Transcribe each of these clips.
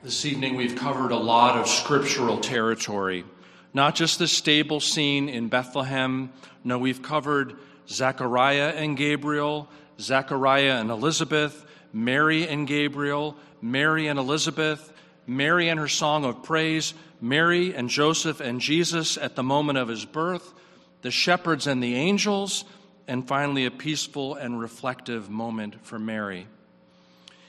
This evening, we've covered a lot of scriptural territory. Not just the stable scene in Bethlehem. No, we've covered Zechariah and Gabriel, Zechariah and Elizabeth, Mary and Gabriel, Mary and Elizabeth, Mary and her song of praise, Mary and Joseph and Jesus at the moment of his birth, the shepherds and the angels, and finally a peaceful and reflective moment for Mary.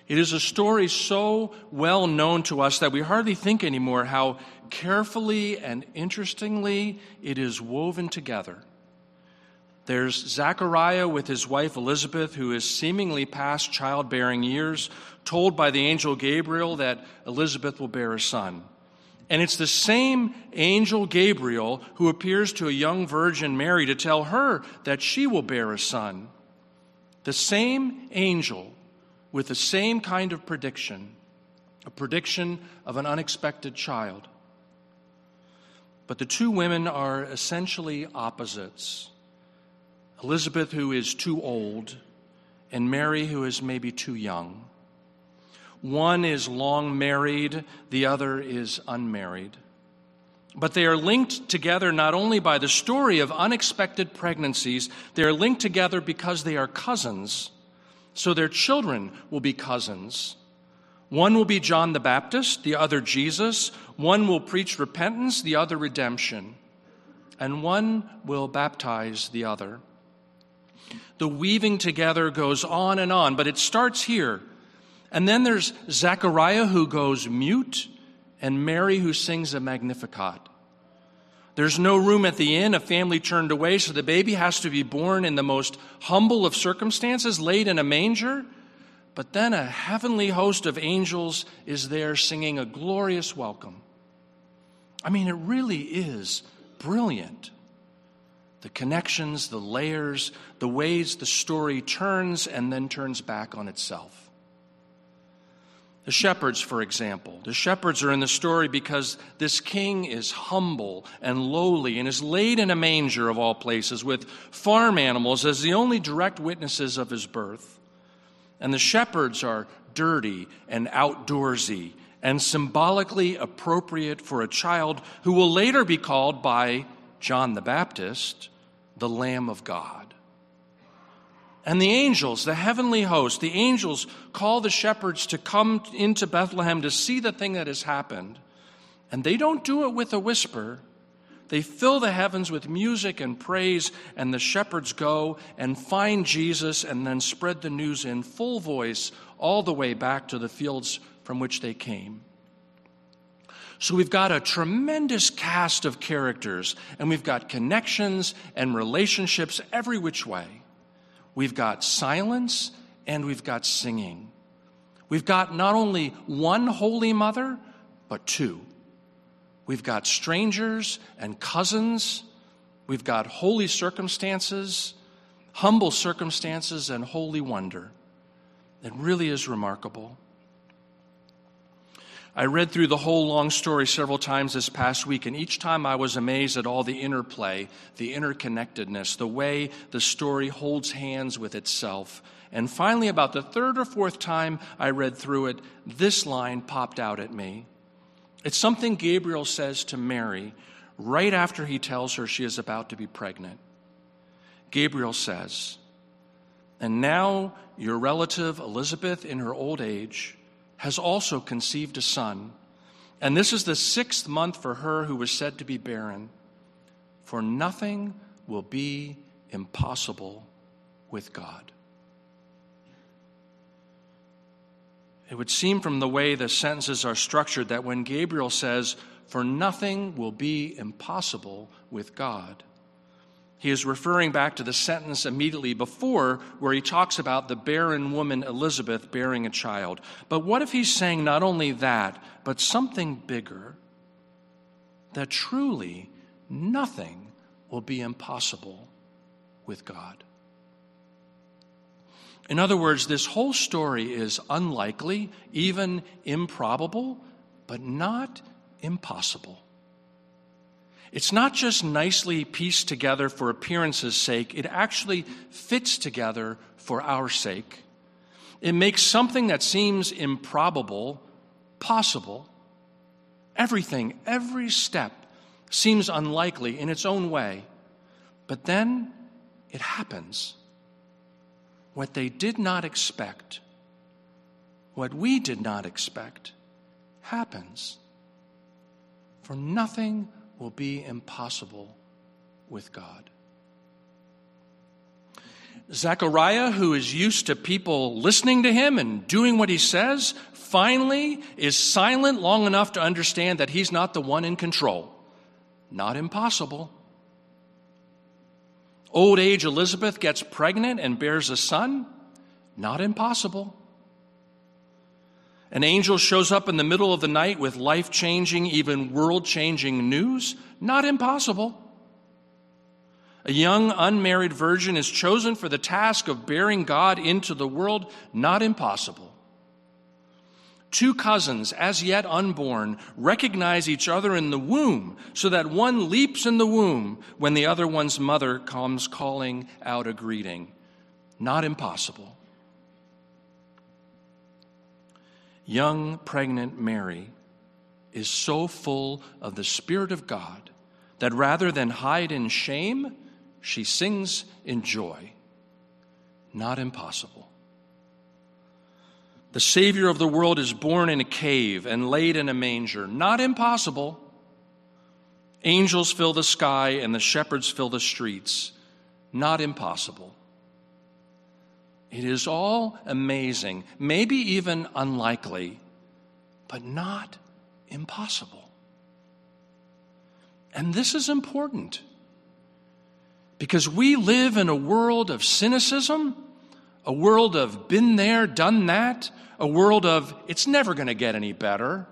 It is a story so well known to us that we hardly think anymore how carefully and interestingly it is woven together. There's Zechariah with his wife Elizabeth, who is seemingly past childbearing years, told by the angel Gabriel that Elizabeth will bear a son. And it's the same angel Gabriel who appears to a young virgin Mary to tell her that she will bear a son. The same angel with the same kind of prediction a prediction of an unexpected child. But the two women are essentially opposites Elizabeth, who is too old, and Mary, who is maybe too young. One is long married, the other is unmarried. But they are linked together not only by the story of unexpected pregnancies, they are linked together because they are cousins so their children will be cousins. One will be John the Baptist, the other Jesus. One will preach repentance, the other redemption. And one will baptize the other. The weaving together goes on and on, but it starts here. And then there's Zechariah who goes mute, and Mary who sings a Magnificat. There's no room at the inn, a family turned away, so the baby has to be born in the most humble of circumstances, laid in a manger. But then a heavenly host of angels is there singing a glorious welcome. I mean, it really is brilliant. The connections, the layers, the ways the story turns and then turns back on itself. The shepherds, for example. The shepherds are in the story because this king is humble and lowly and is laid in a manger of all places with farm animals as the only direct witnesses of his birth. And the shepherds are dirty and outdoorsy and symbolically appropriate for a child who will later be called by John the Baptist the Lamb of God. And the angels, the heavenly host, the angels call the shepherds to come into Bethlehem to see the thing that has happened. And they don't do it with a whisper. They fill the heavens with music and praise, and the shepherds go and find Jesus and then spread the news in full voice all the way back to the fields from which they came. So we've got a tremendous cast of characters, and we've got connections and relationships every which way. We've got silence and we've got singing. We've got not only one Holy Mother, but two. We've got strangers and cousins. We've got holy circumstances, humble circumstances, and holy wonder. It really is remarkable. I read through the whole long story several times this past week, and each time I was amazed at all the interplay, the interconnectedness, the way the story holds hands with itself. And finally, about the third or fourth time I read through it, this line popped out at me. It's something Gabriel says to Mary right after he tells her she is about to be pregnant. Gabriel says, And now your relative Elizabeth, in her old age, has also conceived a son. And this is the sixth month for her who was said to be barren. For nothing will be impossible with God. It would seem from the way the sentences are structured that when Gabriel says, For nothing will be impossible with God, he is referring back to the sentence immediately before where he talks about the barren woman Elizabeth bearing a child. But what if he's saying not only that, but something bigger? That truly nothing will be impossible with God. In other words, this whole story is unlikely, even improbable, but not impossible. It's not just nicely pieced together for appearance's sake, it actually fits together for our sake. It makes something that seems improbable possible. Everything, every step seems unlikely in its own way. But then it happens. What they did not expect, what we did not expect, happens. For nothing will be impossible with God. Zechariah, who is used to people listening to him and doing what he says, finally is silent long enough to understand that he's not the one in control. Not impossible. Old age Elizabeth gets pregnant and bears a son. Not impossible. An angel shows up in the middle of the night with life changing, even world changing news. Not impossible. A young unmarried virgin is chosen for the task of bearing God into the world. Not impossible. Two cousins, as yet unborn, recognize each other in the womb, so that one leaps in the womb when the other one's mother comes calling out a greeting. Not impossible. Young, pregnant Mary is so full of the Spirit of God that rather than hide in shame, she sings in joy. Not impossible. The Savior of the world is born in a cave and laid in a manger. Not impossible. Angels fill the sky and the shepherds fill the streets. Not impossible. It is all amazing, maybe even unlikely, but not impossible. And this is important because we live in a world of cynicism a world of been there, done that, a world of it's never going to get any better.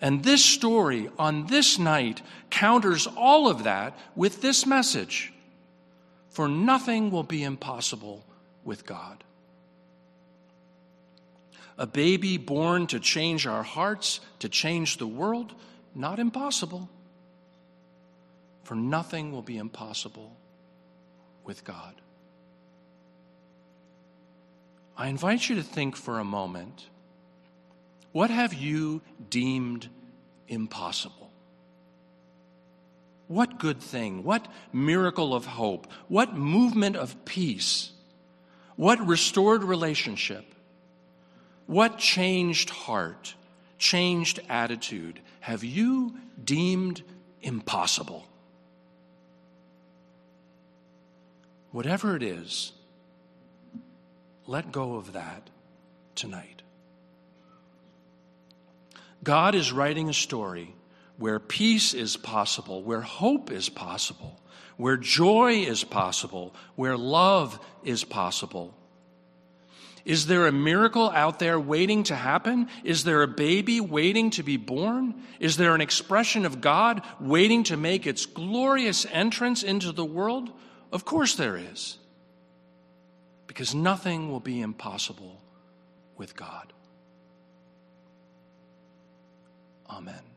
And this story on this night counters all of that with this message For nothing will be impossible with God. A baby born to change our hearts, to change the world, not impossible. For nothing will be impossible with God. I invite you to think for a moment what have you deemed impossible? What good thing, what miracle of hope, what movement of peace, what restored relationship, what changed heart, changed attitude have you deemed impossible? Whatever it is, let go of that tonight. God is writing a story where peace is possible, where hope is possible, where joy is possible, where love is possible. Is there a miracle out there waiting to happen? Is there a baby waiting to be born? Is there an expression of God waiting to make its glorious entrance into the world? Of course there is because nothing will be impossible with God. Amen.